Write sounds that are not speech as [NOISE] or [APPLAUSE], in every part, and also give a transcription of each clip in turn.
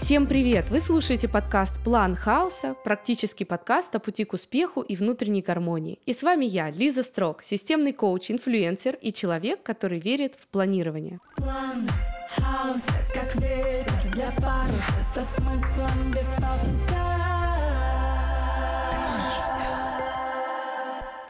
Всем привет! Вы слушаете подкаст «План хаоса», практический подкаст о пути к успеху и внутренней гармонии. И с вами я, Лиза Строк, системный коуч, инфлюенсер и человек, который верит в планирование. План хаоса, как ветер для паруса, со смыслом без пафоса.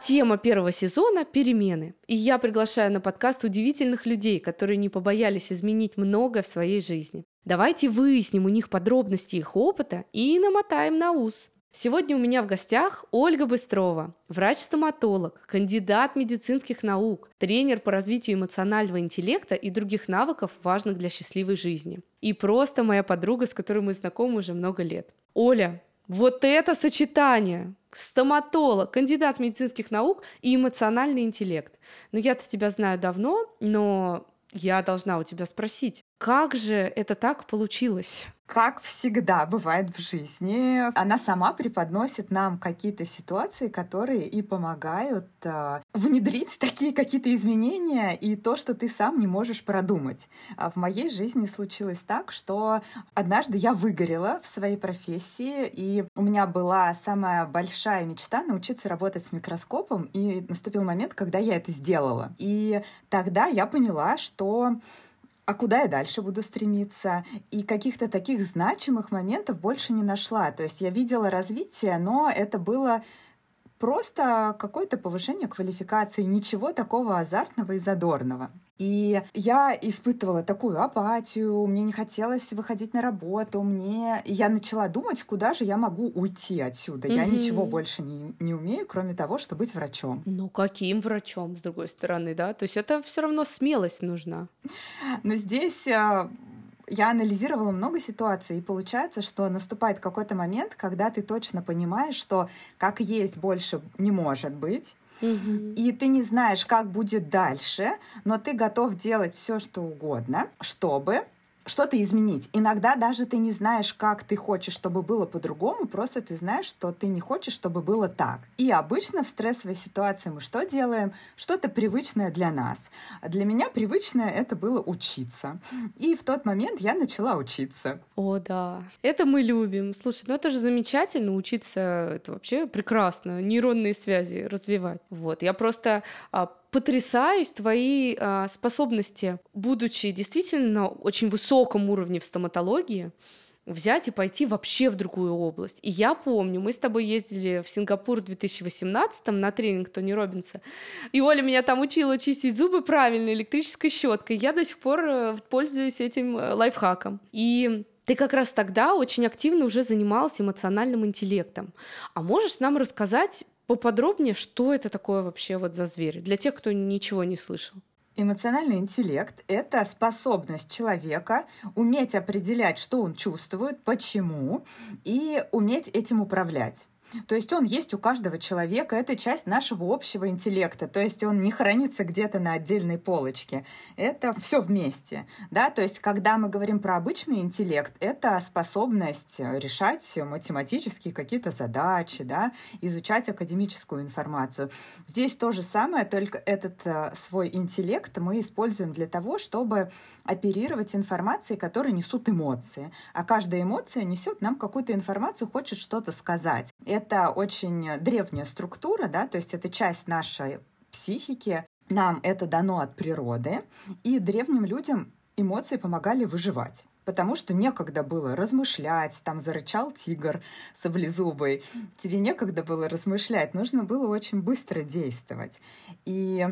Тема первого сезона – перемены. И я приглашаю на подкаст удивительных людей, которые не побоялись изменить многое в своей жизни. Давайте выясним у них подробности их опыта и намотаем на ус. Сегодня у меня в гостях Ольга Быстрова, врач-стоматолог, кандидат медицинских наук, тренер по развитию эмоционального интеллекта и других навыков, важных для счастливой жизни. И просто моя подруга, с которой мы знакомы уже много лет. Оля, вот это сочетание! Стоматолог, кандидат медицинских наук и эмоциональный интеллект. Ну, я-то тебя знаю давно, но я должна у тебя спросить, как же это так получилось? Как всегда бывает в жизни, она сама преподносит нам какие-то ситуации, которые и помогают э, внедрить такие какие-то изменения и то, что ты сам не можешь продумать. А в моей жизни случилось так, что однажды я выгорела в своей профессии, и у меня была самая большая мечта научиться работать с микроскопом, и наступил момент, когда я это сделала. И тогда я поняла, что а куда я дальше буду стремиться. И каких-то таких значимых моментов больше не нашла. То есть я видела развитие, но это было просто какое-то повышение квалификации, ничего такого азартного и задорного. И я испытывала такую апатию, мне не хотелось выходить на работу, мне... И я начала думать, куда же я могу уйти отсюда. Mm-hmm. Я ничего больше не, не умею, кроме того, чтобы быть врачом. Ну, каким врачом, с другой стороны, да? То есть это все равно смелость нужна. Но здесь а, я анализировала много ситуаций, и получается, что наступает какой-то момент, когда ты точно понимаешь, что как есть больше не может быть, и ты не знаешь, как будет дальше, но ты готов делать все, что угодно, чтобы что-то изменить. Иногда даже ты не знаешь, как ты хочешь, чтобы было по-другому, просто ты знаешь, что ты не хочешь, чтобы было так. И обычно в стрессовой ситуации мы что делаем? Что-то привычное для нас. Для меня привычное это было учиться. И в тот момент я начала учиться. О, да. Это мы любим. Слушай, ну это же замечательно учиться. Это вообще прекрасно. Нейронные связи развивать. Вот. Я просто а, потрясаюсь твои а, способности, будучи действительно очень высоком уровне в стоматологии, взять и пойти вообще в другую область. И я помню, мы с тобой ездили в Сингапур в 2018 на тренинг Тони Робинса, и Оля меня там учила чистить зубы правильно электрической щеткой. Я до сих пор э, пользуюсь этим э, лайфхаком. И ты как раз тогда очень активно уже занимался эмоциональным интеллектом. А можешь нам рассказать поподробнее, что это такое вообще вот за зверь, для тех, кто ничего не слышал. Эмоциональный интеллект — это способность человека уметь определять, что он чувствует, почему, и уметь этим управлять. То есть он есть у каждого человека, это часть нашего общего интеллекта, то есть он не хранится где-то на отдельной полочке. Это все вместе. Да? То есть когда мы говорим про обычный интеллект, это способность решать математические какие-то задачи, да? изучать академическую информацию. Здесь то же самое, только этот э, свой интеллект мы используем для того, чтобы оперировать информацией, которые несут эмоции. А каждая эмоция несет нам какую-то информацию, хочет что-то сказать это очень древняя структура, да, то есть это часть нашей психики, нам это дано от природы, и древним людям эмоции помогали выживать потому что некогда было размышлять, там зарычал тигр саблезубый, тебе некогда было размышлять, нужно было очень быстро действовать. И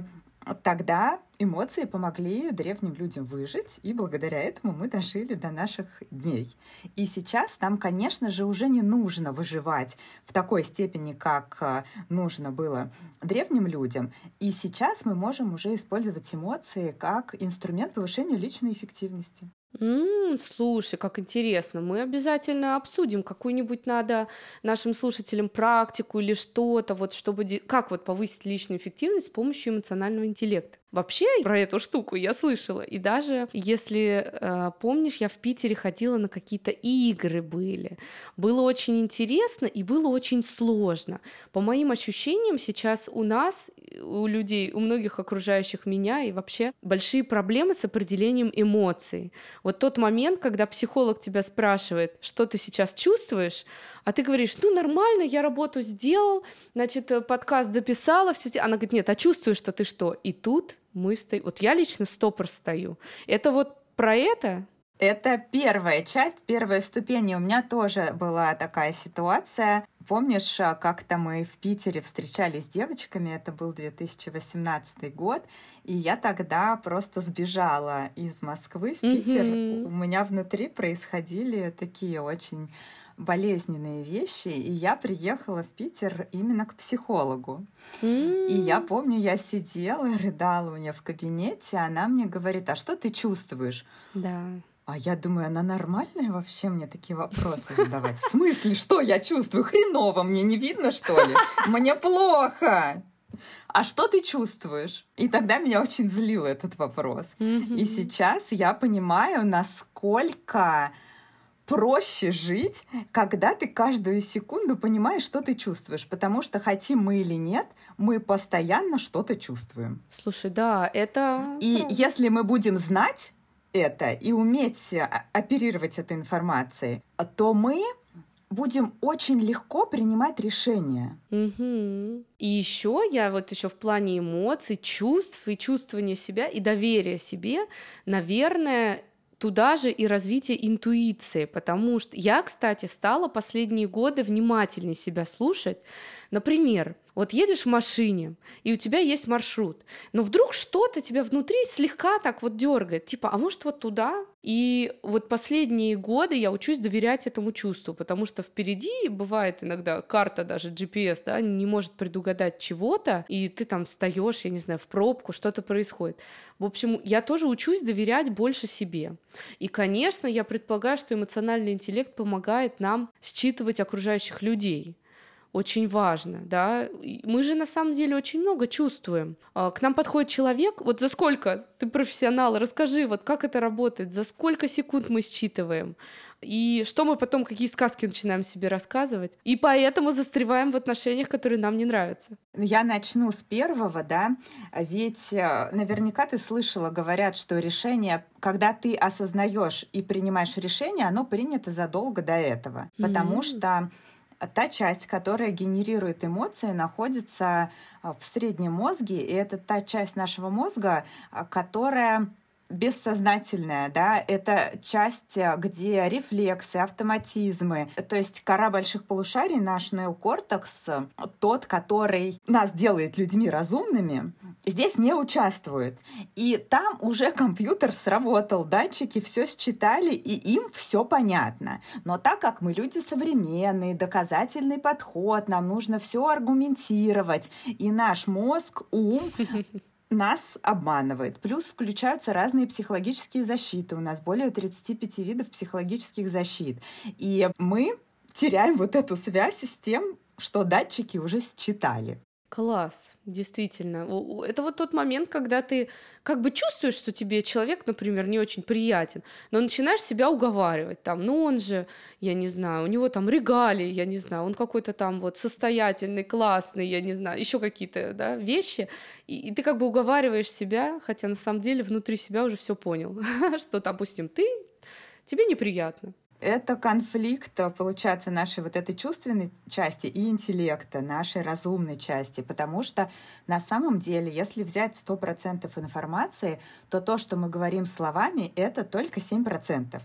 Тогда эмоции помогли древним людям выжить, и благодаря этому мы дожили до наших дней. И сейчас нам, конечно же, уже не нужно выживать в такой степени, как э, нужно было древним людям. И сейчас мы можем уже использовать эмоции как инструмент повышения личной эффективности. М, слушай, как интересно. Мы обязательно обсудим какую-нибудь надо нашим слушателям практику или что-то, вот чтобы как вот повысить личную эффективность с помощью эмоционального интеллекта. Вообще про эту штуку я слышала. И даже если э, помнишь, я в Питере ходила на какие-то игры были. Было очень интересно и было очень сложно. По моим ощущениям, сейчас у нас, у людей, у многих окружающих меня и вообще большие проблемы с определением эмоций. Вот тот момент, когда психолог тебя спрашивает, что ты сейчас чувствуешь, а ты говоришь, ну нормально, я работу сделал, значит, э, подкаст дописала, все. Она говорит, нет, а чувствуешь, что ты что? И тут мы стоим. Вот я лично стопор стою. Это вот про это? Это первая часть, первая ступень. у меня тоже была такая ситуация. Помнишь, э, как-то мы в Питере встречались с девочками, это был 2018 год, и я тогда просто сбежала из Москвы в Питер. Mm-hmm. У меня внутри происходили такие очень болезненные вещи, и я приехала в Питер именно к психологу. Mm. И я помню, я сидела, рыдала у нее в кабинете, она мне говорит, а что ты чувствуешь? Да. А я думаю, она нормальная вообще мне такие вопросы задавать? В смысле, что я чувствую? Хреново, мне не видно, что ли? Мне плохо. А что ты чувствуешь? И тогда меня очень злил этот вопрос. Mm-hmm. И сейчас я понимаю, насколько проще жить, когда ты каждую секунду понимаешь, что ты чувствуешь, потому что хотим мы или нет, мы постоянно что-то чувствуем. Слушай, да, это... И если мы будем знать это и уметь оперировать этой информацией, то мы будем очень легко принимать решения. Угу. И еще я вот еще в плане эмоций, чувств и чувствования себя и доверия себе, наверное, туда же и развитие интуиции, потому что я, кстати, стала последние годы внимательнее себя слушать. Например, вот едешь в машине, и у тебя есть маршрут, но вдруг что-то тебя внутри слегка так вот дергает, типа, а может вот туда? И вот последние годы я учусь доверять этому чувству, потому что впереди бывает иногда карта даже GPS, да, не может предугадать чего-то, и ты там встаешь, я не знаю, в пробку, что-то происходит. В общем, я тоже учусь доверять больше себе. И, конечно, я предполагаю, что эмоциональный интеллект помогает нам считывать окружающих людей очень важно, да. Мы же на самом деле очень много чувствуем. А, к нам подходит человек, вот за сколько, ты профессионал, расскажи, вот как это работает, за сколько секунд мы считываем, и что мы потом, какие сказки начинаем себе рассказывать. И поэтому застреваем в отношениях, которые нам не нравятся. Я начну с первого, да, ведь э, наверняка ты слышала, говорят, что решение, когда ты осознаешь и принимаешь решение, оно принято задолго до этого, mm-hmm. потому что та часть, которая генерирует эмоции, находится а, в среднем мозге, и это та часть нашего мозга, а, которая бессознательная, да, это часть, э, где рефлексы, автоматизмы, то есть кора больших полушарий, наш неокортекс, тот, который нас делает людьми разумными, здесь не участвует. И там уже компьютер сработал, датчики все считали, и им все понятно. Но так как мы люди современные, доказательный подход, нам нужно все аргументировать, и наш мозг, ум нас обманывает. Плюс включаются разные психологические защиты. У нас более 35 видов психологических защит. И мы теряем вот эту связь с тем, что датчики уже считали. Класс, действительно. Это вот тот момент, когда ты как бы чувствуешь, что тебе человек, например, не очень приятен, но начинаешь себя уговаривать, там, ну он же, я не знаю, у него там регалии, я не знаю, он какой-то там вот состоятельный, классный, я не знаю, еще какие-то, да, вещи, и, и ты как бы уговариваешь себя, хотя на самом деле внутри себя уже все понял, [LAUGHS] что, допустим, ты, тебе неприятно, это конфликт, получается, нашей вот этой чувственной части и интеллекта, нашей разумной части, потому что на самом деле, если взять 100% информации, то то, что мы говорим словами, это только 7%.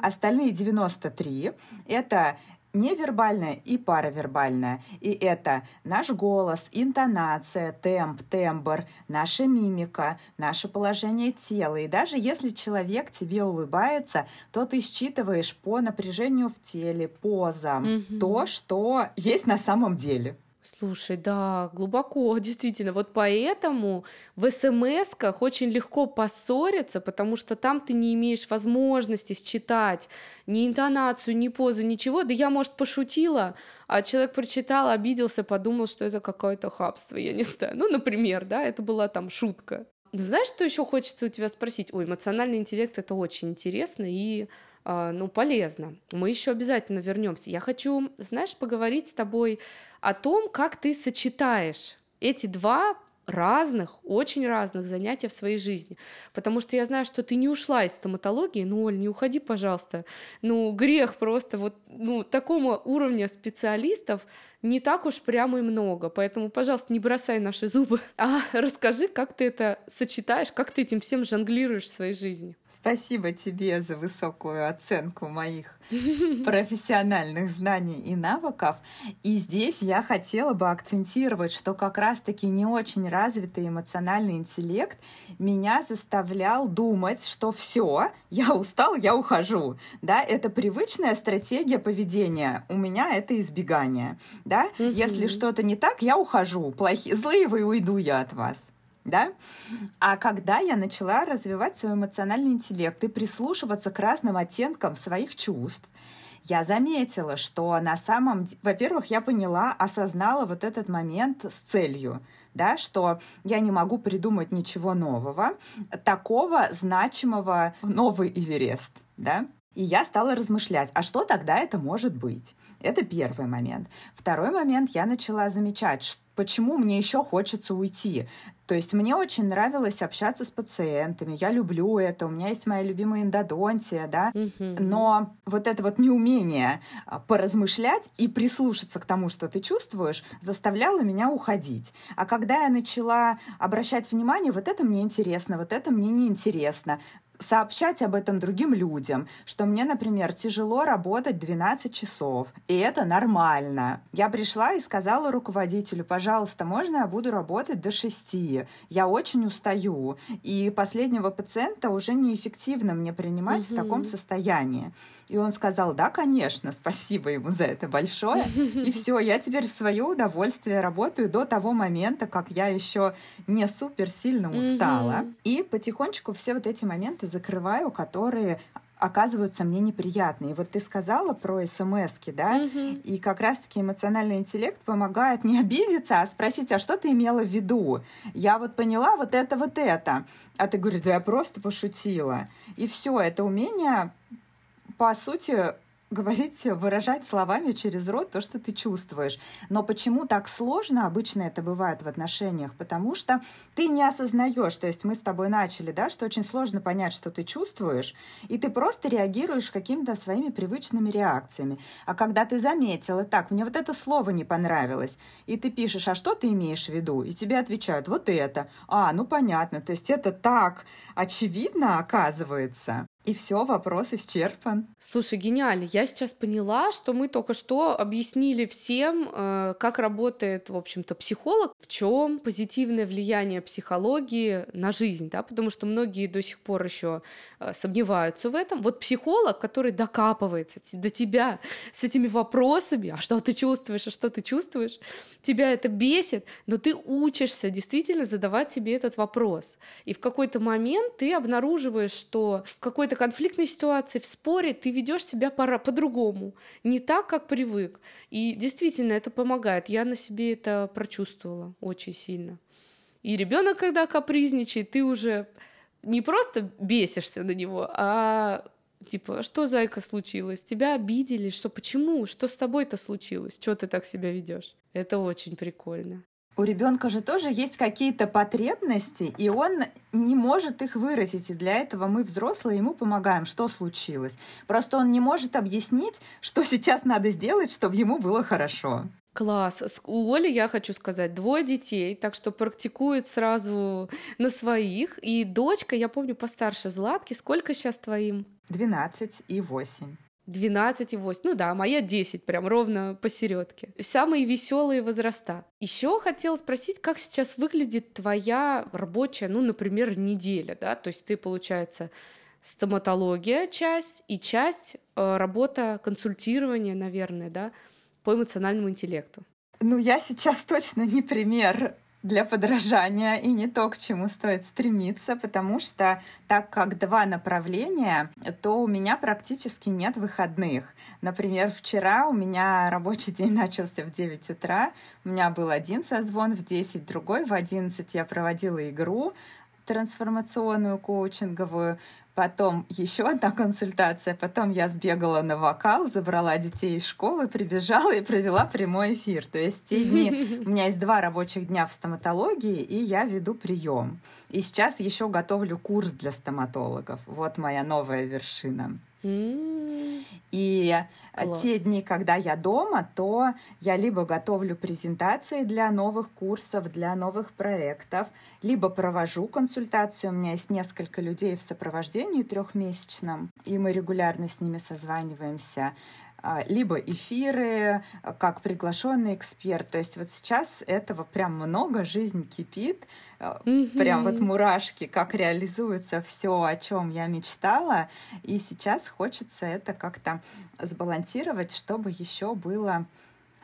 Остальные 93 — это невербальное и паравербальное. И это наш голос, интонация, темп, тембр, наша мимика, наше положение тела. И даже если человек тебе улыбается, то ты считываешь по напряжению в теле, позам, mm-hmm. то, что есть на самом деле. Слушай, да, глубоко, [LAUGHS] действительно. Вот поэтому в СМСках очень легко поссориться, потому что там ты не имеешь возможности считать ни интонацию, ни позу, ничего. Да я, может, пошутила, а человек прочитал, обиделся, подумал, что это какое-то хабство, я не [LAUGHS] знаю. Ну, например, да, это была там шутка. Знаешь, что еще хочется у тебя спросить? Ой, эмоциональный интеллект это очень интересно и ну, полезно. Мы еще обязательно вернемся. Я хочу, знаешь, поговорить с тобой о том, как ты сочетаешь эти два разных, очень разных занятия в своей жизни. Потому что я знаю, что ты не ушла из стоматологии. Ну, Оль, не уходи, пожалуйста. Ну, грех просто. Вот ну, такому уровня специалистов не так уж прямо и много. Поэтому, пожалуйста, не бросай наши зубы, [LAUGHS] а расскажи, как ты это сочетаешь, как ты этим всем жонглируешь в своей жизни. Спасибо тебе за высокую оценку моих [LAUGHS] профессиональных знаний и навыков. И здесь я хотела бы акцентировать, что как раз-таки не очень развитый эмоциональный интеллект меня заставлял думать, что все, я устал, я ухожу. Да, это привычная стратегия поведения. У меня это избегание да? Угу. Если что-то не так, я ухожу. Плохие, злые вы, уйду я от вас. Да? А когда я начала развивать свой эмоциональный интеллект и прислушиваться к разным оттенкам своих чувств, я заметила, что на самом деле, во-первых, я поняла, осознала вот этот момент с целью, да, что я не могу придумать ничего нового, такого значимого новый Эверест, да. И я стала размышлять, а что тогда это может быть? Это первый момент. Второй момент, я начала замечать, почему мне еще хочется уйти. То есть мне очень нравилось общаться с пациентами, я люблю это, у меня есть моя любимая эндодонтия, да, но вот это вот неумение а, поразмышлять и прислушаться к тому, что ты чувствуешь, заставляло меня уходить. А когда я начала обращать внимание, вот это мне интересно, вот это мне неинтересно, сообщать об этом другим людям, что мне, например, тяжело работать 12 часов, и это нормально. Я пришла и сказала руководителю, пожалуйста, можно я буду работать до 6? Я очень устаю, и последнего пациента уже неэффективно мне принимать угу. в таком состоянии. И он сказал, да, конечно, спасибо ему за это большое. [LAUGHS] И все, я теперь в свое удовольствие работаю до того момента, как я еще не супер сильно устала. И потихонечку все вот эти моменты закрываю, которые оказываются мне неприятные. И вот ты сказала про смс да, угу. и как раз-таки эмоциональный интеллект помогает не обидеться, а спросить, а что ты имела в виду? Я вот поняла вот это, вот это. А ты говоришь, да я просто пошутила. И все, это умение, по сути, говорить, выражать словами через рот то, что ты чувствуешь. Но почему так сложно обычно это бывает в отношениях? Потому что ты не осознаешь, то есть мы с тобой начали, да, что очень сложно понять, что ты чувствуешь, и ты просто реагируешь какими-то своими привычными реакциями. А когда ты заметила, так, мне вот это слово не понравилось, и ты пишешь, а что ты имеешь в виду? И тебе отвечают, вот это. А, ну понятно, то есть это так очевидно оказывается. И все, вопрос исчерпан. Слушай, гениально. Я сейчас поняла, что мы только что объяснили всем, э, как работает, в общем-то, психолог, в чем позитивное влияние психологии на жизнь, да, потому что многие до сих пор еще э, сомневаются в этом. Вот психолог, который докапывается до тебя с этими вопросами, а что ты чувствуешь, а что ты чувствуешь, тебя это бесит, но ты учишься действительно задавать себе этот вопрос. И в какой-то момент ты обнаруживаешь, что в какой-то конфликтной ситуации, в споре ты ведешь себя пора по-другому, не так, как привык. И действительно это помогает. Я на себе это прочувствовала очень сильно. И ребенок, когда капризничает, ты уже не просто бесишься на него, а типа, что, зайка, случилось? Тебя обидели? Что, почему? Что с тобой-то случилось? Чего ты так себя ведешь? Это очень прикольно у ребенка же тоже есть какие-то потребности, и он не может их выразить. И для этого мы, взрослые, ему помогаем, что случилось. Просто он не может объяснить, что сейчас надо сделать, чтобы ему было хорошо. Класс. У Оли, я хочу сказать, двое детей, так что практикует сразу на своих. И дочка, я помню, постарше Златки. Сколько сейчас твоим? 12 и 8. 12 и 8. Ну да, моя 10, прям ровно посередке. Самые веселые возраста. Еще хотела спросить, как сейчас выглядит твоя рабочая, ну, например, неделя, да? То есть ты, получается, стоматология часть и часть э, работа консультирования, наверное, да, по эмоциональному интеллекту. Ну, я сейчас точно не пример для подражания и не то, к чему стоит стремиться, потому что так как два направления, то у меня практически нет выходных. Например, вчера у меня рабочий день [LAUGHS] начался в 9 утра, у меня был один созвон в 10, другой в 11. Я проводила игру трансформационную, коучинговую, Потом еще одна консультация, потом я сбегала на вокал, забрала детей из школы, прибежала и провела прямой эфир. То есть те дни, [LAUGHS] у меня есть два рабочих дня в стоматологии, и я веду прием. И сейчас еще готовлю курс для стоматологов. Вот моя новая вершина. И Класс. те дни, когда я дома, то я либо готовлю презентации для новых курсов, для новых проектов, либо провожу консультации. У меня есть несколько людей в сопровождении трехмесячном, и мы регулярно с ними созваниваемся. А, либо эфиры, а, как приглашенный эксперт. То есть вот сейчас этого прям много, жизнь кипит, mm-hmm. прям вот мурашки, как реализуется все, о чем я мечтала. И сейчас хочется это как-то сбалансировать, чтобы еще было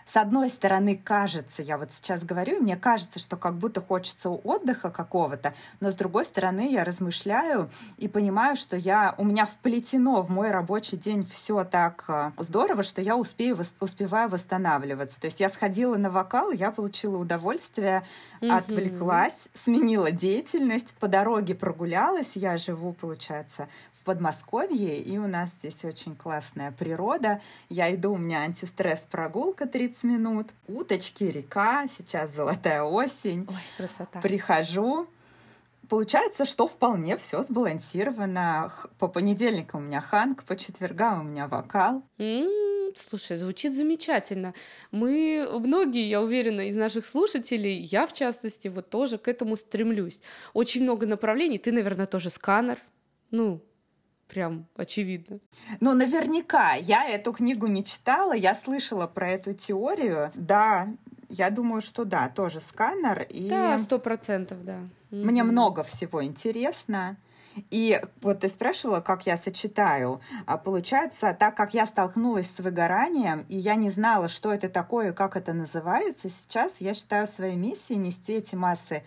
с одной стороны, кажется, я вот сейчас говорю, мне кажется, что как будто хочется отдыха какого-то, но с другой стороны, я размышляю и понимаю, что я, у меня вплетено в мой рабочий день все так э, здорово, что я успею, успеваю восстанавливаться. То есть я сходила на вокал, я получила удовольствие, mm-hmm. отвлеклась, сменила деятельность, по дороге прогулялась, я живу, получается, Подмосковье, и у нас здесь очень классная природа. Я иду, у меня антистресс прогулка 30 минут, уточки, река, сейчас золотая осень. Ой, красота. Прихожу, Получается, что вполне все сбалансировано. По понедельникам у меня ханг, по четвергам у меня вокал. Mm, слушай, звучит замечательно. Мы, многие, я уверена, из наших слушателей, я в частности, вот тоже к этому стремлюсь. Очень много направлений. Ты, наверное, тоже сканер. Ну, прям очевидно. Ну, наверняка. Я эту книгу не читала, я слышала про эту теорию. Да, я думаю, что да, тоже сканер. И... Да, сто процентов, да. Мне mm-hmm. много всего интересно. И вот ты спрашивала, как я сочетаю. А получается, так как я столкнулась с выгоранием, и я не знала, что это такое, как это называется, сейчас я считаю своей миссией нести эти массы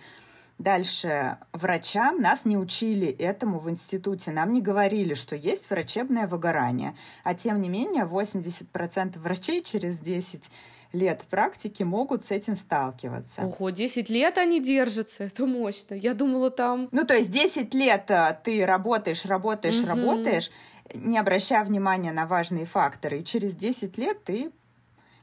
Дальше врачам нас не учили этому в институте. Нам не говорили, что есть врачебное выгорание. А тем не менее 80% врачей через 10 лет практики могут с этим сталкиваться. Ого, 10 лет они держатся, это мощно. Я думала там... Ну, то есть 10 лет э, ты работаешь, работаешь, угу. работаешь, не обращая внимания на важные факторы, и через 10 лет ты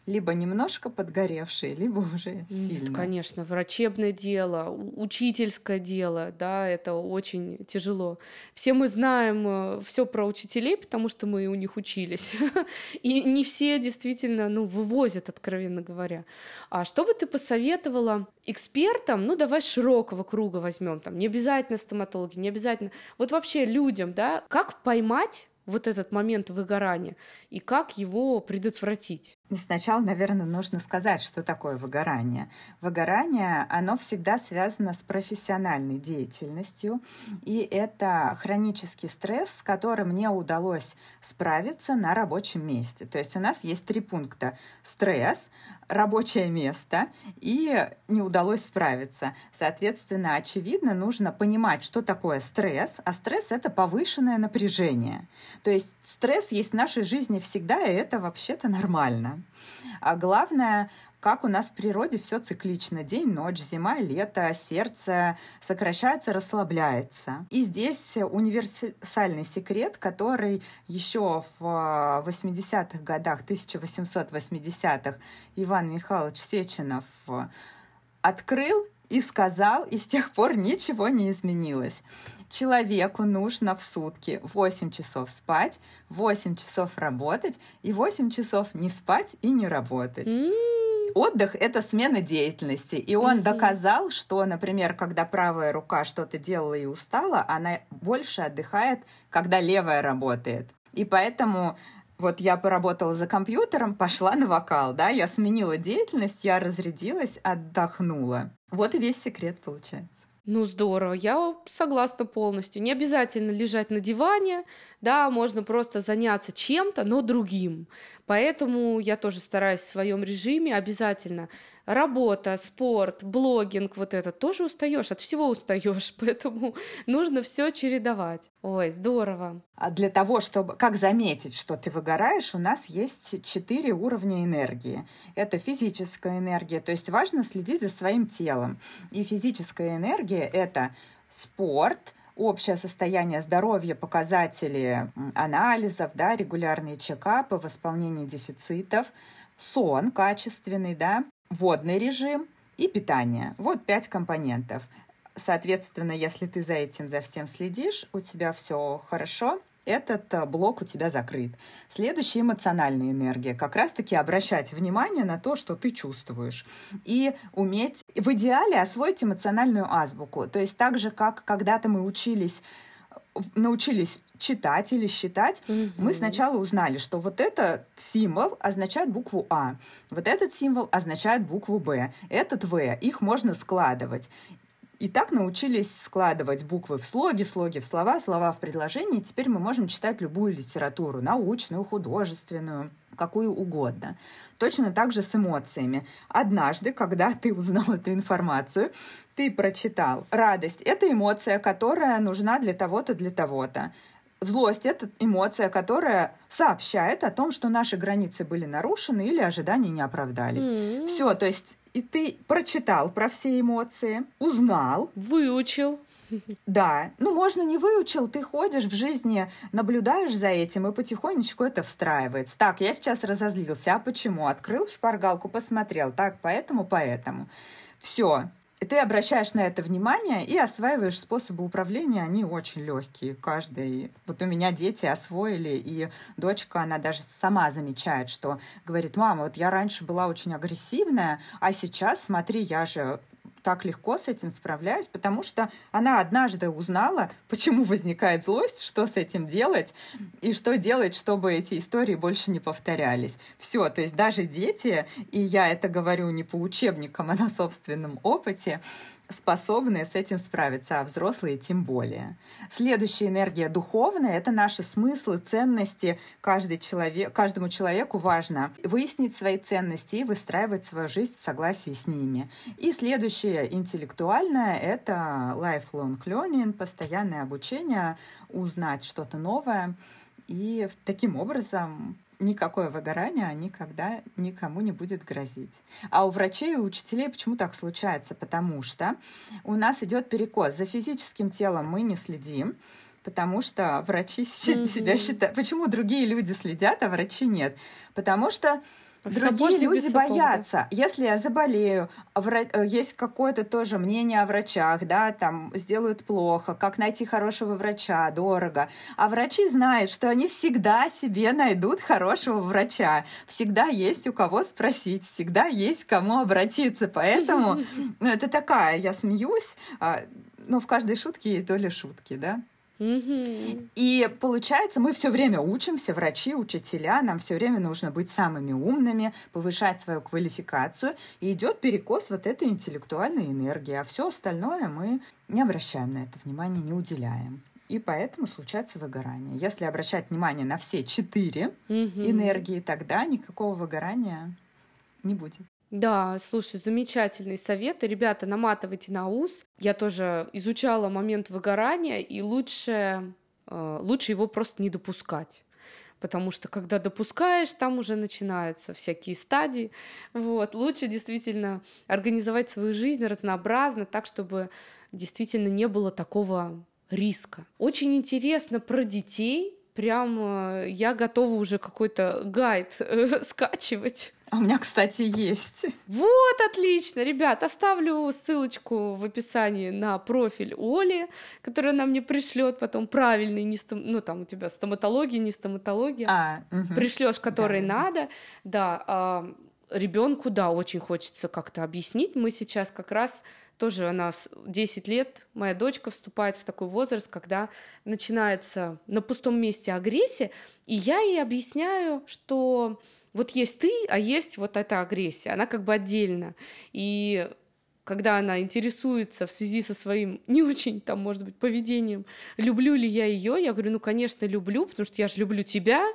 либо немножко подгоревшие, либо уже сильно. Нет, конечно, врачебное дело, учительское дело, да, это очень тяжело. Все мы знаем э, все про учителей, потому что мы у них учились. [LAUGHS] И не все действительно, ну, вывозят, откровенно говоря. А что бы ты посоветовала экспертам, ну, давай широкого круга возьмем, там, не обязательно стоматологи, не обязательно, вот вообще людям, да, как поймать вот этот момент выгорания и как его предотвратить? Ну, сначала, наверное, нужно сказать, что такое выгорание. Выгорание, оно всегда связано с профессиональной деятельностью, и это хронический стресс, с которым мне удалось справиться на рабочем месте. То есть у нас есть три пункта. Стресс, рабочее место и не удалось справиться. Соответственно, очевидно, нужно понимать, что такое стресс, а стресс — это повышенное напряжение. То есть стресс есть в нашей жизни всегда, и это вообще-то нормально. А главное, как у нас в природе все циклично. День, ночь, зима, лето, сердце сокращается, расслабляется. И здесь универсальный секрет, который еще в 80-х годах, 1880-х Иван Михайлович Сеченов открыл и сказал, и с тех пор ничего не изменилось. Человеку нужно в сутки 8 часов спать, 8 часов работать и 8 часов не спать и не работать. Mm-hmm отдых — это смена деятельности. И он mm-hmm. доказал, что, например, когда правая рука что-то делала и устала, она больше отдыхает, когда левая работает. И поэтому вот я поработала за компьютером, пошла на вокал, да, я сменила деятельность, я разрядилась, отдохнула. Вот и весь секрет получается. Ну, здорово, я согласна полностью. Не обязательно лежать на диване, да, можно просто заняться чем-то, но другим. Поэтому я тоже стараюсь в своем режиме обязательно. Работа, спорт, блогинг, вот это тоже устаешь, от всего устаешь, [LAUGHS] поэтому нужно все чередовать. Ой, здорово. А для того, чтобы, как заметить, что ты выгораешь, у нас есть четыре уровня энергии. Это физическая энергия, то есть важно следить за своим телом. И физическая энергия — это спорт, общее состояние здоровья, показатели анализов, да, регулярные чекапы, восполнение дефицитов, сон качественный, да, водный режим и питание. Вот пять компонентов. Соответственно, если ты за этим, за всем следишь, у тебя все хорошо, этот э, блок у тебя закрыт. Следующая эмоциональная энергия. Как раз-таки обращать внимание на то, что ты чувствуешь. И уметь в идеале освоить эмоциональную азбуку. То есть так же, как когда-то мы учились научились читать или считать, mm-hmm. мы сначала узнали, что вот этот символ означает букву А, вот этот символ означает букву Б, этот В, их можно складывать. И так научились складывать буквы в слоги, слоги в слова, слова в предложения. И теперь мы можем читать любую литературу, научную, художественную, какую угодно. Точно так же с эмоциями. Однажды, когда ты узнал эту информацию, ты прочитал радость. Это эмоция, которая нужна для того-то, для того-то. Злость — это эмоция, которая сообщает о том, что наши границы были нарушены или ожидания не оправдались. Mm-hmm. Все, то есть и ты прочитал про все эмоции, узнал. Выучил. Да, ну можно не выучил, ты ходишь в жизни, наблюдаешь за этим, и потихонечку это встраивается. Так, я сейчас разозлился, а почему? Открыл шпаргалку, посмотрел, так, поэтому, поэтому. Все, и ты обращаешь на это внимание и осваиваешь способы управления, они очень легкие. Каждый. Вот у меня дети освоили, и дочка, она даже сама замечает, что говорит, мама, вот я раньше была очень агрессивная, а сейчас, смотри, я же так легко с этим справляюсь, потому что она однажды узнала, почему возникает злость, что с этим делать и что делать, чтобы эти истории больше не повторялись. Все, то есть даже дети, и я это говорю не по учебникам, а на собственном опыте, способны с этим справиться, а взрослые тем более. Следующая энергия духовная — это наши смыслы, ценности. Каждый человек, каждому человеку важно выяснить свои ценности и выстраивать свою жизнь в согласии с ними. И следующее интеллектуальное — это lifelong learning, постоянное обучение, узнать что-то новое. И таким образом никакое выгорание никогда никому не будет грозить. А у врачей и учителей почему так случается? Потому что у нас идет перекос. За физическим телом мы не следим, потому что врачи mm-hmm. [LAUGHS] себя считают... Почему другие люди следят, а врачи нет? Потому что Другие люди боятся. Если я заболею, вра... Э, есть какое-то тоже мнение о врачах, да, там сделают плохо, как найти хорошего врача, дорого. А врачи знают, что они всегда себе найдут хорошего врача. Всегда есть у кого спросить, всегда есть к кому обратиться. Поэтому [LAUGHS] ну, это такая, я смеюсь, а, но в каждой шутке есть доля шутки, да. И получается, мы все время учимся, врачи, учителя, нам все время нужно быть самыми умными, повышать свою квалификацию, и идет перекос вот этой интеллектуальной энергии, а все остальное мы не обращаем на это внимание, не уделяем. И поэтому случается выгорание. Если обращать внимание на все четыре энергии, тогда никакого выгорания не будет. Да, слушай, замечательный совет. ребята, наматывайте на ус. Я тоже изучала момент выгорания, и лучше, э, лучше его просто не допускать. Потому что когда допускаешь, там уже начинаются всякие стадии. Вот. Лучше действительно организовать свою жизнь разнообразно, так, чтобы действительно не было такого риска. Очень интересно про детей. Прям э, я готова уже какой-то гайд э, [LAUGHS] скачивать у меня, кстати, есть. Вот, отлично. Ребят, оставлю ссылочку в описании на профиль Оли, которая нам не пришлет потом правильный, не стом... ну там у тебя стоматология, не стоматология. А, угу. Пришлешь, который да, надо. Да, а, ребенку, да, очень хочется как-то объяснить. Мы сейчас как раз тоже она 10 лет, моя дочка вступает в такой возраст, когда начинается на пустом месте агрессия, и я ей объясняю, что вот есть ты, а есть вот эта агрессия, она как бы отдельно. И когда она интересуется в связи со своим [LAUGHS] не очень, там, может быть, поведением, люблю ли я ее, я говорю, ну, конечно, люблю, потому что я же люблю тебя,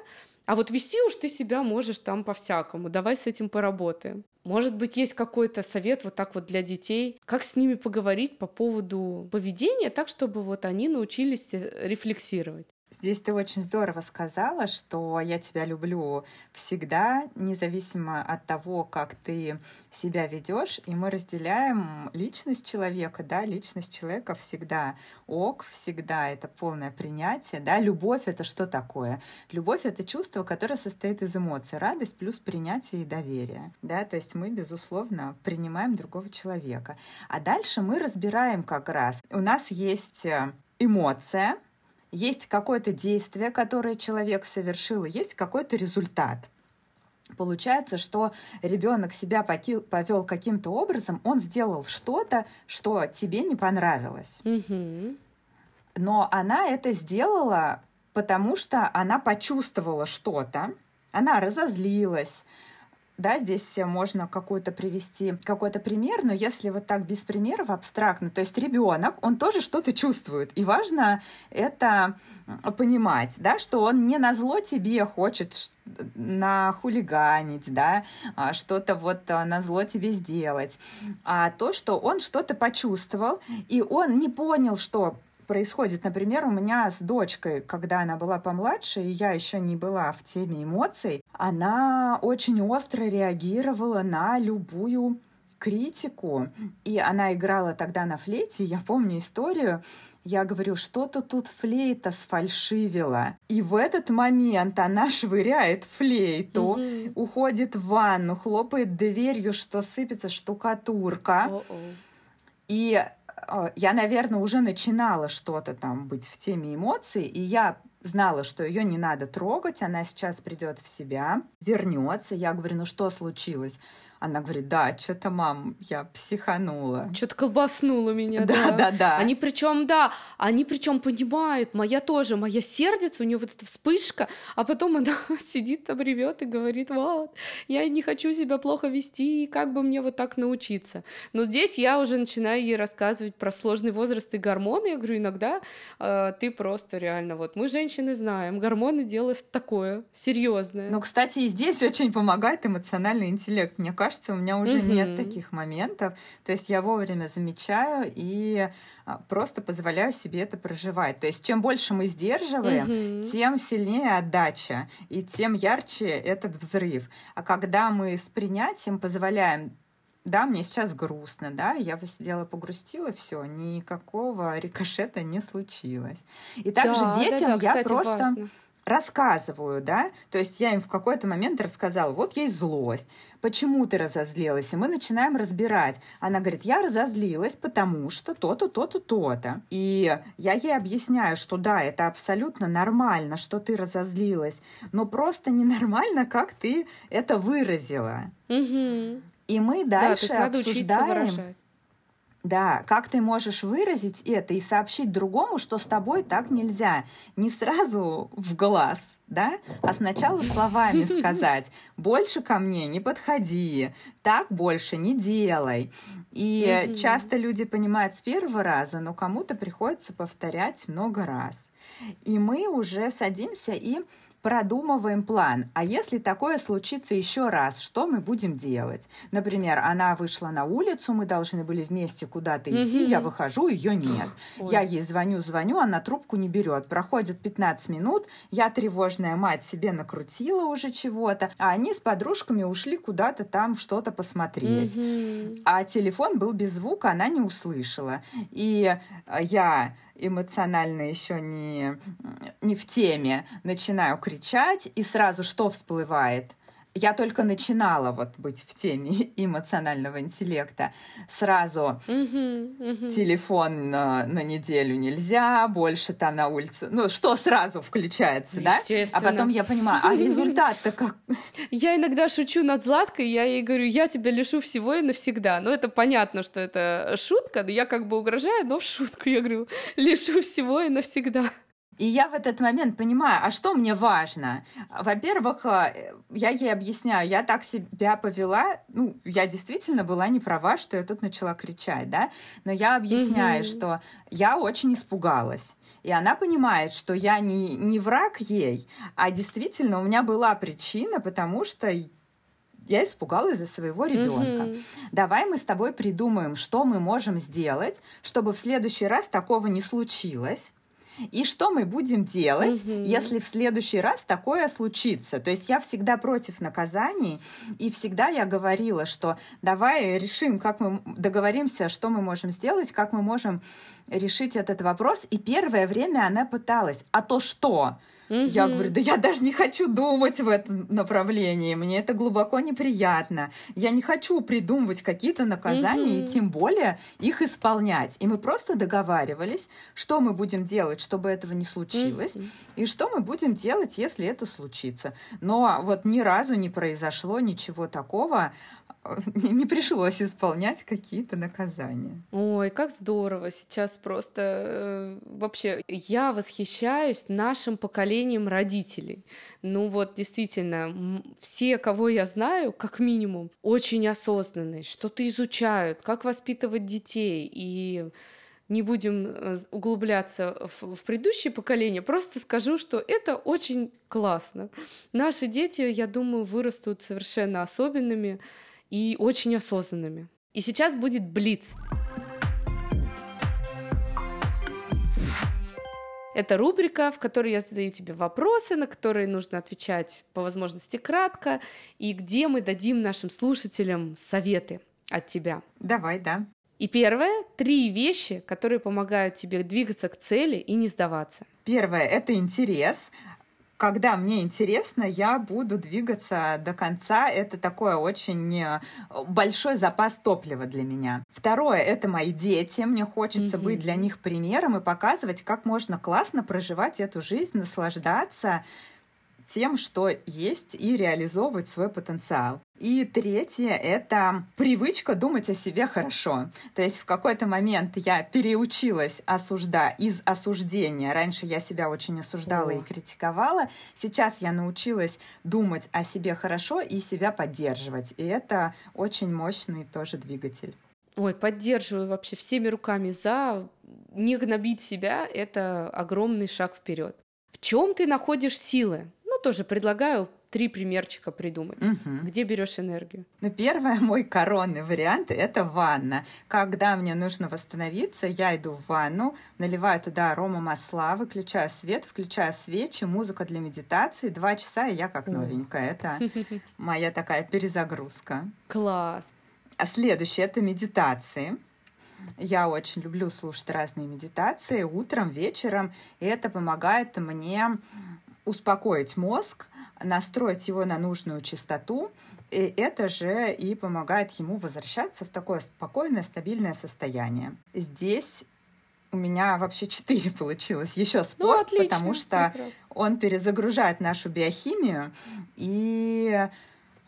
а вот вести уж ты себя можешь там по-всякому, давай с этим поработаем. Может быть, есть какой-то совет вот так вот для детей, как с ними поговорить по поводу поведения, так, чтобы вот они научились э, рефлексировать. Здесь ты очень здорово сказала, что я тебя люблю всегда, независимо от того, как ты себя ведешь, и мы разделяем личность человека, да, личность человека всегда ок, всегда это полное принятие, да, любовь это что такое? Любовь это чувство, которое состоит из эмоций, радость плюс принятие и доверие, да, то есть мы, безусловно, принимаем другого человека. А дальше мы разбираем как раз, у нас есть э, эмоция, есть какое-то действие, которое человек совершил, и есть какой-то результат. Получается, что ребенок себя повел каким-то образом, он сделал что-то, что тебе не понравилось. Но она это сделала, потому что она почувствовала что-то, она разозлилась, да, здесь можно какой-то привести какой-то пример, но если вот так без примеров абстрактно, то есть ребенок, он тоже что-то чувствует, и важно это понимать, да, что он не на зло тебе хочет на хулиганить, да, а что-то вот а, на зло тебе сделать, а то, что он что-то почувствовал, и он не понял, что происходит. Например, у меня с дочкой, когда она была помладше, и я еще не была в теме эмоций, она очень остро реагировала на любую критику. И она играла тогда на флейте. Я помню историю. Я говорю, что-то тут флейта сфальшивила. И в этот момент она швыряет флейту, угу. уходит в ванну, хлопает дверью, что сыпется штукатурка. О-о. И я, наверное, уже начинала что-то там быть в теме эмоций, и я знала, что ее не надо трогать, она сейчас придет в себя, вернется. Я говорю, ну что случилось? Она говорит, да, что-то, мам, я психанула. Что-то колбаснуло меня, да. Да, да, да. Они причем, да, они причем понимают, моя тоже, моя сердится, у нее вот эта вспышка, а потом она [LAUGHS] сидит там, ревет и говорит, вот, я не хочу себя плохо вести, как бы мне вот так научиться. Но здесь я уже начинаю ей рассказывать про сложный возраст и гормоны. Я говорю, иногда э, ты просто реально, вот, мы, женщины, знаем, гормоны делают такое серьезное. Ну, кстати, и здесь очень помогает эмоциональный интеллект, мне кажется, кажется, у меня уже mm-hmm. нет таких моментов. То есть я вовремя замечаю и а, просто позволяю себе это проживать. То есть чем больше мы сдерживаем, mm-hmm. тем сильнее отдача и тем ярче этот взрыв. А когда мы с принятием позволяем да, мне сейчас грустно, да, я посидела, погрустила, все, никакого рикошета не случилось. И также да, детям да, да, я кстати, просто важно рассказываю, да, то есть я им в какой-то момент рассказала, вот есть злость, почему ты разозлилась, и мы начинаем разбирать. Она говорит, я разозлилась, потому что то-то, то-то, то-то. И я ей объясняю, что да, это абсолютно нормально, что ты разозлилась, но просто ненормально, как ты это выразила. Угу. И мы дальше да, обсуждаем да, как ты можешь выразить это и сообщить другому, что с тобой так нельзя? Не сразу в глаз, да, а сначала словами сказать, [LAUGHS] больше ко мне не подходи, так больше не делай. И часто люди понимают с первого раза, но кому-то приходится повторять много раз. И мы уже садимся и продумываем план. А если такое случится еще раз, что мы будем делать? Например, она вышла на улицу, мы должны были вместе куда-то идти, я выхожу, ее нет. Ой. Я ей звоню, звоню, она трубку не берет. Проходит 15 минут, я тревожная мать себе накрутила уже чего-то, а они с подружками ушли куда-то там что-то посмотреть. А телефон был без звука, она не услышала. И я эмоционально еще не, не в теме, начинаю кричать, и сразу что всплывает? Я только начинала вот быть в теме [LAUGHS] эмоционального интеллекта. Сразу телефон на, на неделю нельзя, больше там на улице. Ну, что сразу включается, да? А потом я понимаю, а результат-то как? [LAUGHS] Я иногда шучу над Златкой, я ей говорю, я тебя лишу всего и навсегда. Ну, это понятно, что это шутка, я как бы угрожаю, но в шутку я говорю, лишу всего и навсегда. И я в этот момент понимаю, а что мне важно? Во-первых, э, я ей объясняю, я так себя повела, ну, я действительно была не права, что я тут начала кричать, да, но я объясняю, mm-hmm. что я очень испугалась. И она понимает, что я не, не враг ей, а действительно у меня была причина, потому что я испугалась за своего ребенка. Mm-hmm. Давай мы с тобой придумаем, что мы можем сделать, чтобы в следующий раз такого не случилось. И что мы будем делать, mm-hmm. если в следующий раз такое случится? То есть я всегда против наказаний, и всегда я говорила, что давай решим, как мы договоримся, что мы можем сделать, как мы можем решить этот вопрос. И первое время она пыталась, а то что? Угу. Я говорю, да я даже не хочу думать в этом направлении, мне это глубоко неприятно. Я не хочу придумывать какие-то наказания угу. и тем более их исполнять. И мы просто договаривались, что мы будем делать, чтобы этого не случилось, угу. и что мы будем делать, если это случится. Но вот ни разу не произошло ничего такого, [LAUGHS] не пришлось исполнять какие-то наказания. Ой, как здорово! Сейчас просто э, вообще я восхищаюсь нашим поколением родителей. Ну вот действительно, все, кого я знаю, как минимум, очень осознанные, что-то изучают, как воспитывать детей и не будем э, углубляться в, в предыдущее поколение, просто скажу, что это очень классно. Наши дети, я думаю, вырастут совершенно особенными, и очень осознанными. И сейчас будет Блиц. Это рубрика, в которой я задаю тебе вопросы, на которые нужно отвечать по возможности кратко, и где мы дадим нашим слушателям советы от тебя. Давай, да. И первое — три вещи, которые помогают тебе двигаться к цели и не сдаваться. Первое — это интерес когда мне интересно, я буду двигаться до конца. Это такой очень э, большой запас топлива для меня. Второе — это мои дети. Мне хочется mm-hmm. быть для них примером и показывать, как можно классно проживать эту жизнь, наслаждаться тем, что есть, и реализовывать свой потенциал. И третье — это привычка думать о себе хорошо. То есть в какой-то момент я переучилась осуждать из осуждения. Раньше я себя очень осуждала о. и критиковала. Сейчас я научилась думать о себе хорошо и себя поддерживать. И это очень мощный тоже двигатель. Ой, поддерживаю вообще всеми руками за. Не гнобить себя — это огромный шаг вперед. В чем ты находишь силы? Тоже предлагаю три примерчика придумать. Угу. Где берешь энергию? Ну, первое, [LAUGHS] мой коронный вариант — это ванна. Когда мне нужно восстановиться, я иду в ванну, наливаю туда арома масла, выключаю свет, включаю свечи, музыка для медитации. Два часа, и я как новенькая. Это [LAUGHS] моя такая перезагрузка. Класс. А следующее — это медитации. Я очень люблю слушать разные медитации утром, вечером, и это помогает мне успокоить мозг, настроить его на нужную частоту, и это же и помогает ему возвращаться в такое спокойное, стабильное состояние. Здесь у меня вообще четыре [LAUGHS] получилось. Еще ну, спорт, ну, отлично, потому что прекрасно. он перезагружает нашу биохимию и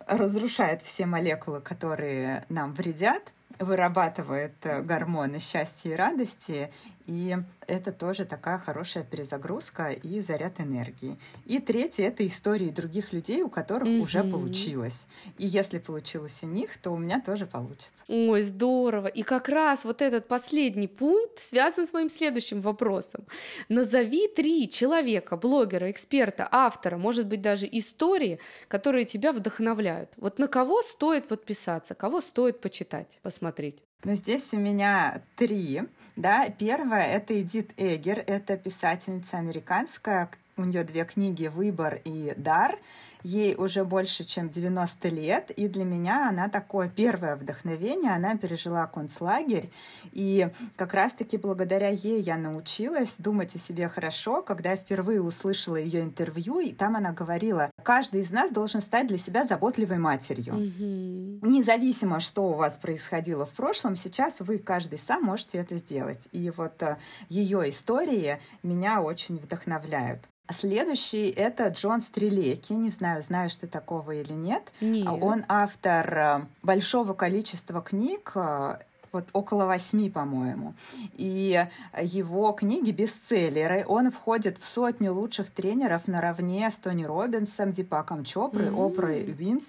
разрушает все молекулы, которые нам вредят вырабатывает э, гормоны счастья и радости, и это тоже такая хорошая перезагрузка и заряд энергии. И третье — это истории других людей, у которых mm-hmm. уже получилось. И если получилось у них, то у меня тоже получится. Ой, здорово! И как раз вот этот последний пункт связан с моим следующим вопросом. Назови три человека, блогера, эксперта, автора, может быть, даже истории, которые тебя вдохновляют. Вот на кого стоит подписаться, кого стоит почитать, посмотреть? Но здесь у меня три. Да, первое это Эдит Эгер, это писательница американская, у нее две книги «Выбор» и «Дар». Ей уже больше, чем 90 лет, и для меня она такое первое вдохновение. Она пережила концлагерь, и как раз-таки благодаря ей я научилась думать о себе хорошо, когда я впервые услышала ее интервью, и там она говорила, каждый из нас должен стать для себя заботливой матерью. Mm-hmm. Независимо, что у вас происходило в прошлом, сейчас вы каждый сам можете это сделать. И вот э, ее истории меня очень вдохновляют. Следующий — это Джон Стрелеки. Не знаю, знаешь ты такого или нет. нет. Он автор э, большого количества книг. Э, вот около восьми, по-моему. И его книги бестселлеры. Он входит в сотню лучших тренеров наравне с Тони Робинсом, Дипаком Чопрой, mm-hmm. Опрой Винс,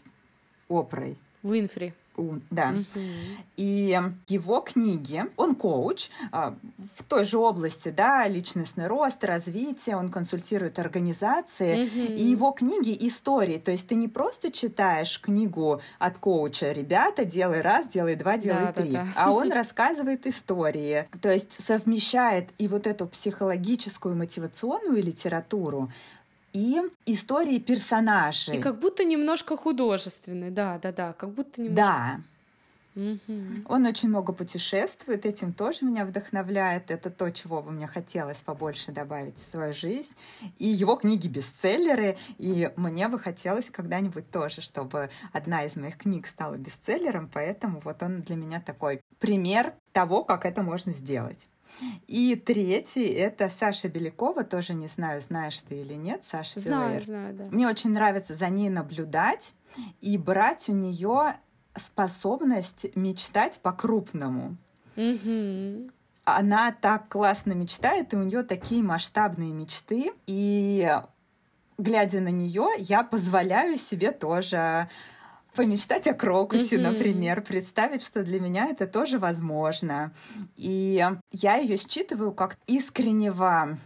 Опрой. Уинфри да. И его книги, он коуч а, в той же области, да, личностный рост, развитие, он консультирует организации, и его книги истории, то есть ты не просто читаешь книгу от коуча, ребята, делай раз, делай два, делай да, три, да, да. а он [LAUGHS] рассказывает истории, то есть совмещает и вот эту психологическую мотивационную литературу и истории персонажей. И как будто немножко художественный, да, да, да, как будто немножко. Да. Угу. Он очень много путешествует, этим тоже меня вдохновляет. Это то, чего бы мне хотелось побольше добавить в свою жизнь. И его книги бестселлеры, и мне бы хотелось когда-нибудь тоже, чтобы одна из моих книг стала бестселлером, поэтому вот он для меня такой пример того, как это можно сделать. И третий — это Саша Белякова, тоже не знаю, знаешь ты или нет, Саша Знаю, Белэр. знаю, да. Мне очень нравится за ней наблюдать и брать у нее способность мечтать по-крупному. Угу. Она так классно мечтает, и у нее такие масштабные мечты. И глядя на нее, я позволяю себе тоже помечтать о крокусе, mm-hmm. например, представить, что для меня это тоже возможно. И я ее считываю как искреннего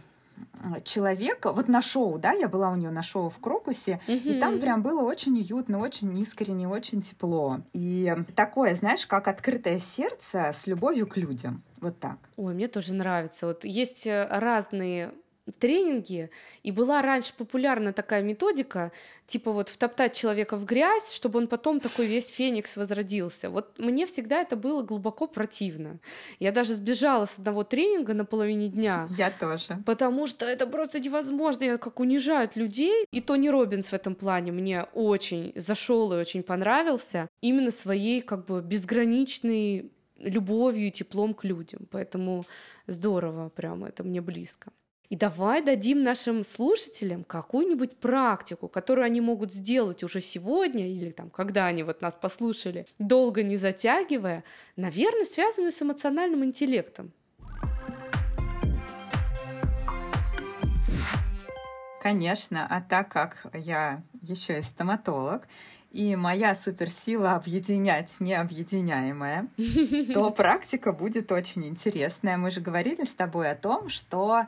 человека, вот на шоу, да, я была у нее на шоу в Крокусе, mm-hmm. и там прям было очень уютно, очень искренне, очень тепло. И такое, знаешь, как открытое сердце с любовью к людям. Вот так. Ой, мне тоже нравится. Вот есть э, разные тренинги, и была раньше популярна такая методика, типа вот втоптать человека в грязь, чтобы он потом такой весь феникс возродился. Вот мне всегда это было глубоко противно. Я даже сбежала с одного тренинга на половине дня. [LAUGHS] Я тоже. Потому что это просто невозможно, я как унижают людей. И Тони Робинс в этом плане мне очень зашел и очень понравился именно своей как бы безграничной любовью и теплом к людям. Поэтому здорово, прямо это мне близко. И давай дадим нашим слушателям какую-нибудь практику, которую они могут сделать уже сегодня или там, когда они вот нас послушали, долго не затягивая, наверное, связанную с эмоциональным интеллектом. Конечно, а так как я еще и стоматолог, и моя суперсила объединять необъединяемое, [LAUGHS] то практика будет очень интересная. Мы же говорили с тобой о том, что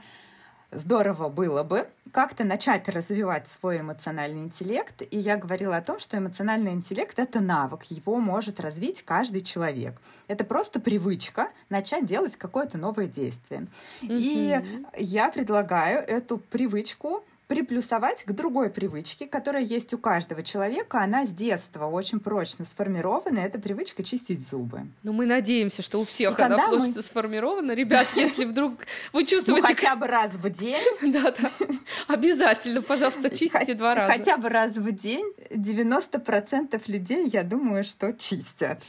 здорово было бы как-то начать развивать свой эмоциональный интеллект. И я говорила о том, что эмоциональный интеллект — это навык, его может развить каждый человек. Это просто привычка начать делать какое-то новое действие. Mm-hmm. И я предлагаю эту привычку приплюсовать к другой привычке, которая есть у каждого человека. Она с детства очень прочно сформирована. Это привычка чистить зубы. Ну, мы надеемся, что у всех она прочно мы... сформирована. Ребят, [LAUGHS] если вдруг вы чувствуете... Ну, хотя бы раз в день. [LAUGHS] Да-да. Обязательно, пожалуйста, чистите два раза. Хотя бы раз в день 90% людей, я думаю, что чистят.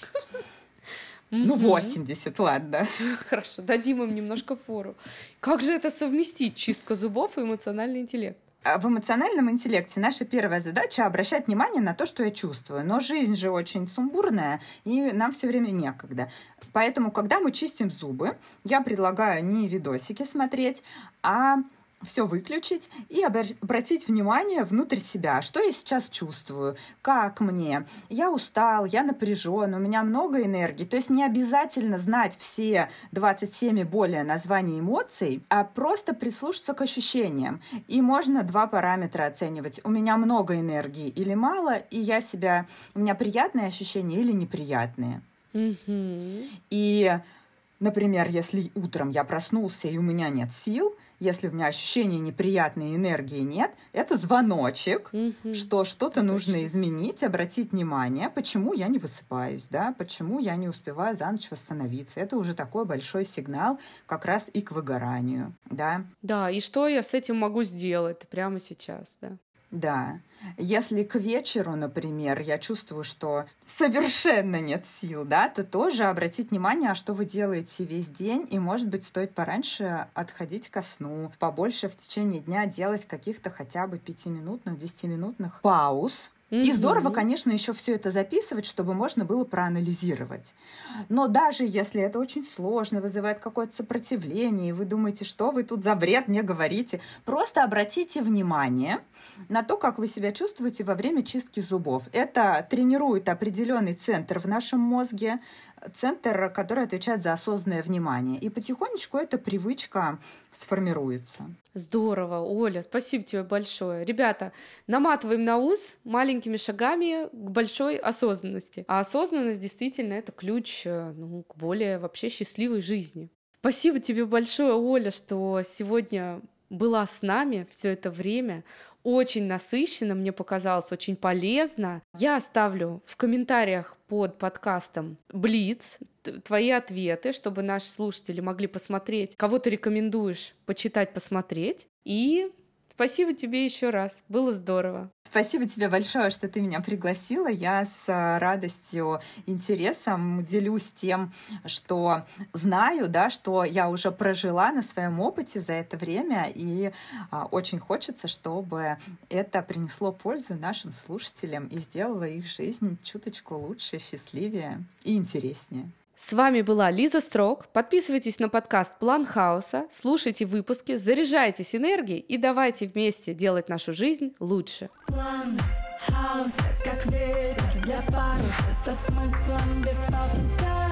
Ну, 80, ладно. [LAUGHS] Хорошо, дадим им немножко фору. Как же это совместить, чистка зубов и эмоциональный интеллект? А в эмоциональном интеллекте наша первая задача обращать внимание на то, что я чувствую. Но жизнь же очень сумбурная, и нам все время некогда. Поэтому, когда мы чистим зубы, я предлагаю не видосики смотреть, а все выключить и обратить внимание внутрь себя, что я сейчас чувствую, как мне. Я устал, я напряжен, у меня много энергии. То есть не обязательно знать все 27 и более названий эмоций, а просто прислушаться к ощущениям. И можно два параметра оценивать. У меня много энергии или мало, и я себя, у меня приятные ощущения или неприятные. Mm-hmm. И, например, если утром я проснулся и у меня нет сил, если у меня ощущения неприятной энергии нет, это звоночек, угу. что что-то нужно изменить, обратить внимание, почему я не высыпаюсь, да, почему я не успеваю за ночь восстановиться. Это уже такой большой сигнал как раз и к выгоранию, да. Да, и что я с этим могу сделать прямо сейчас, да. Да. Если к вечеру, например, я чувствую, что совершенно нет сил, да, то тоже обратить внимание, а что вы делаете весь день, и, может быть, стоит пораньше отходить ко сну, побольше в течение дня делать каких-то хотя бы пятиминутных, десятиминутных пауз, И здорово, конечно, еще все это записывать, чтобы можно было проанализировать. Но даже если это очень сложно, вызывает какое-то сопротивление, и вы думаете, что вы тут за бред мне говорите, просто обратите внимание на то, как вы себя чувствуете во время чистки зубов. Это тренирует определенный центр в нашем мозге, центр, который отвечает за осознанное внимание. И потихонечку эта привычка сформируется. Здорово, Оля, спасибо тебе большое. Ребята, наматываем на ус маленькими шагами к большой осознанности. А осознанность действительно это ключ э, ну, к более вообще счастливой жизни. Спасибо тебе большое, Оля, что сегодня была с нами все это время очень насыщенно, мне показалось очень полезно. Я оставлю в комментариях под подкастом Блиц твои ответы, чтобы наши слушатели могли посмотреть, кого ты рекомендуешь почитать, посмотреть. И Спасибо тебе еще раз. Было здорово. Спасибо тебе большое, что ты меня пригласила. Я с а, радостью, интересом делюсь тем, что знаю, да, что я уже прожила на своем опыте за это время, и а, очень хочется, чтобы это принесло пользу нашим слушателям и сделало их жизнь чуточку лучше, счастливее и интереснее. С вами была Лиза Строк. Подписывайтесь на подкаст «План хаоса», слушайте выпуски, заряжайтесь энергией и давайте вместе делать нашу жизнь лучше. План хаоса, как ветер для паруса, со смыслом без пафоса.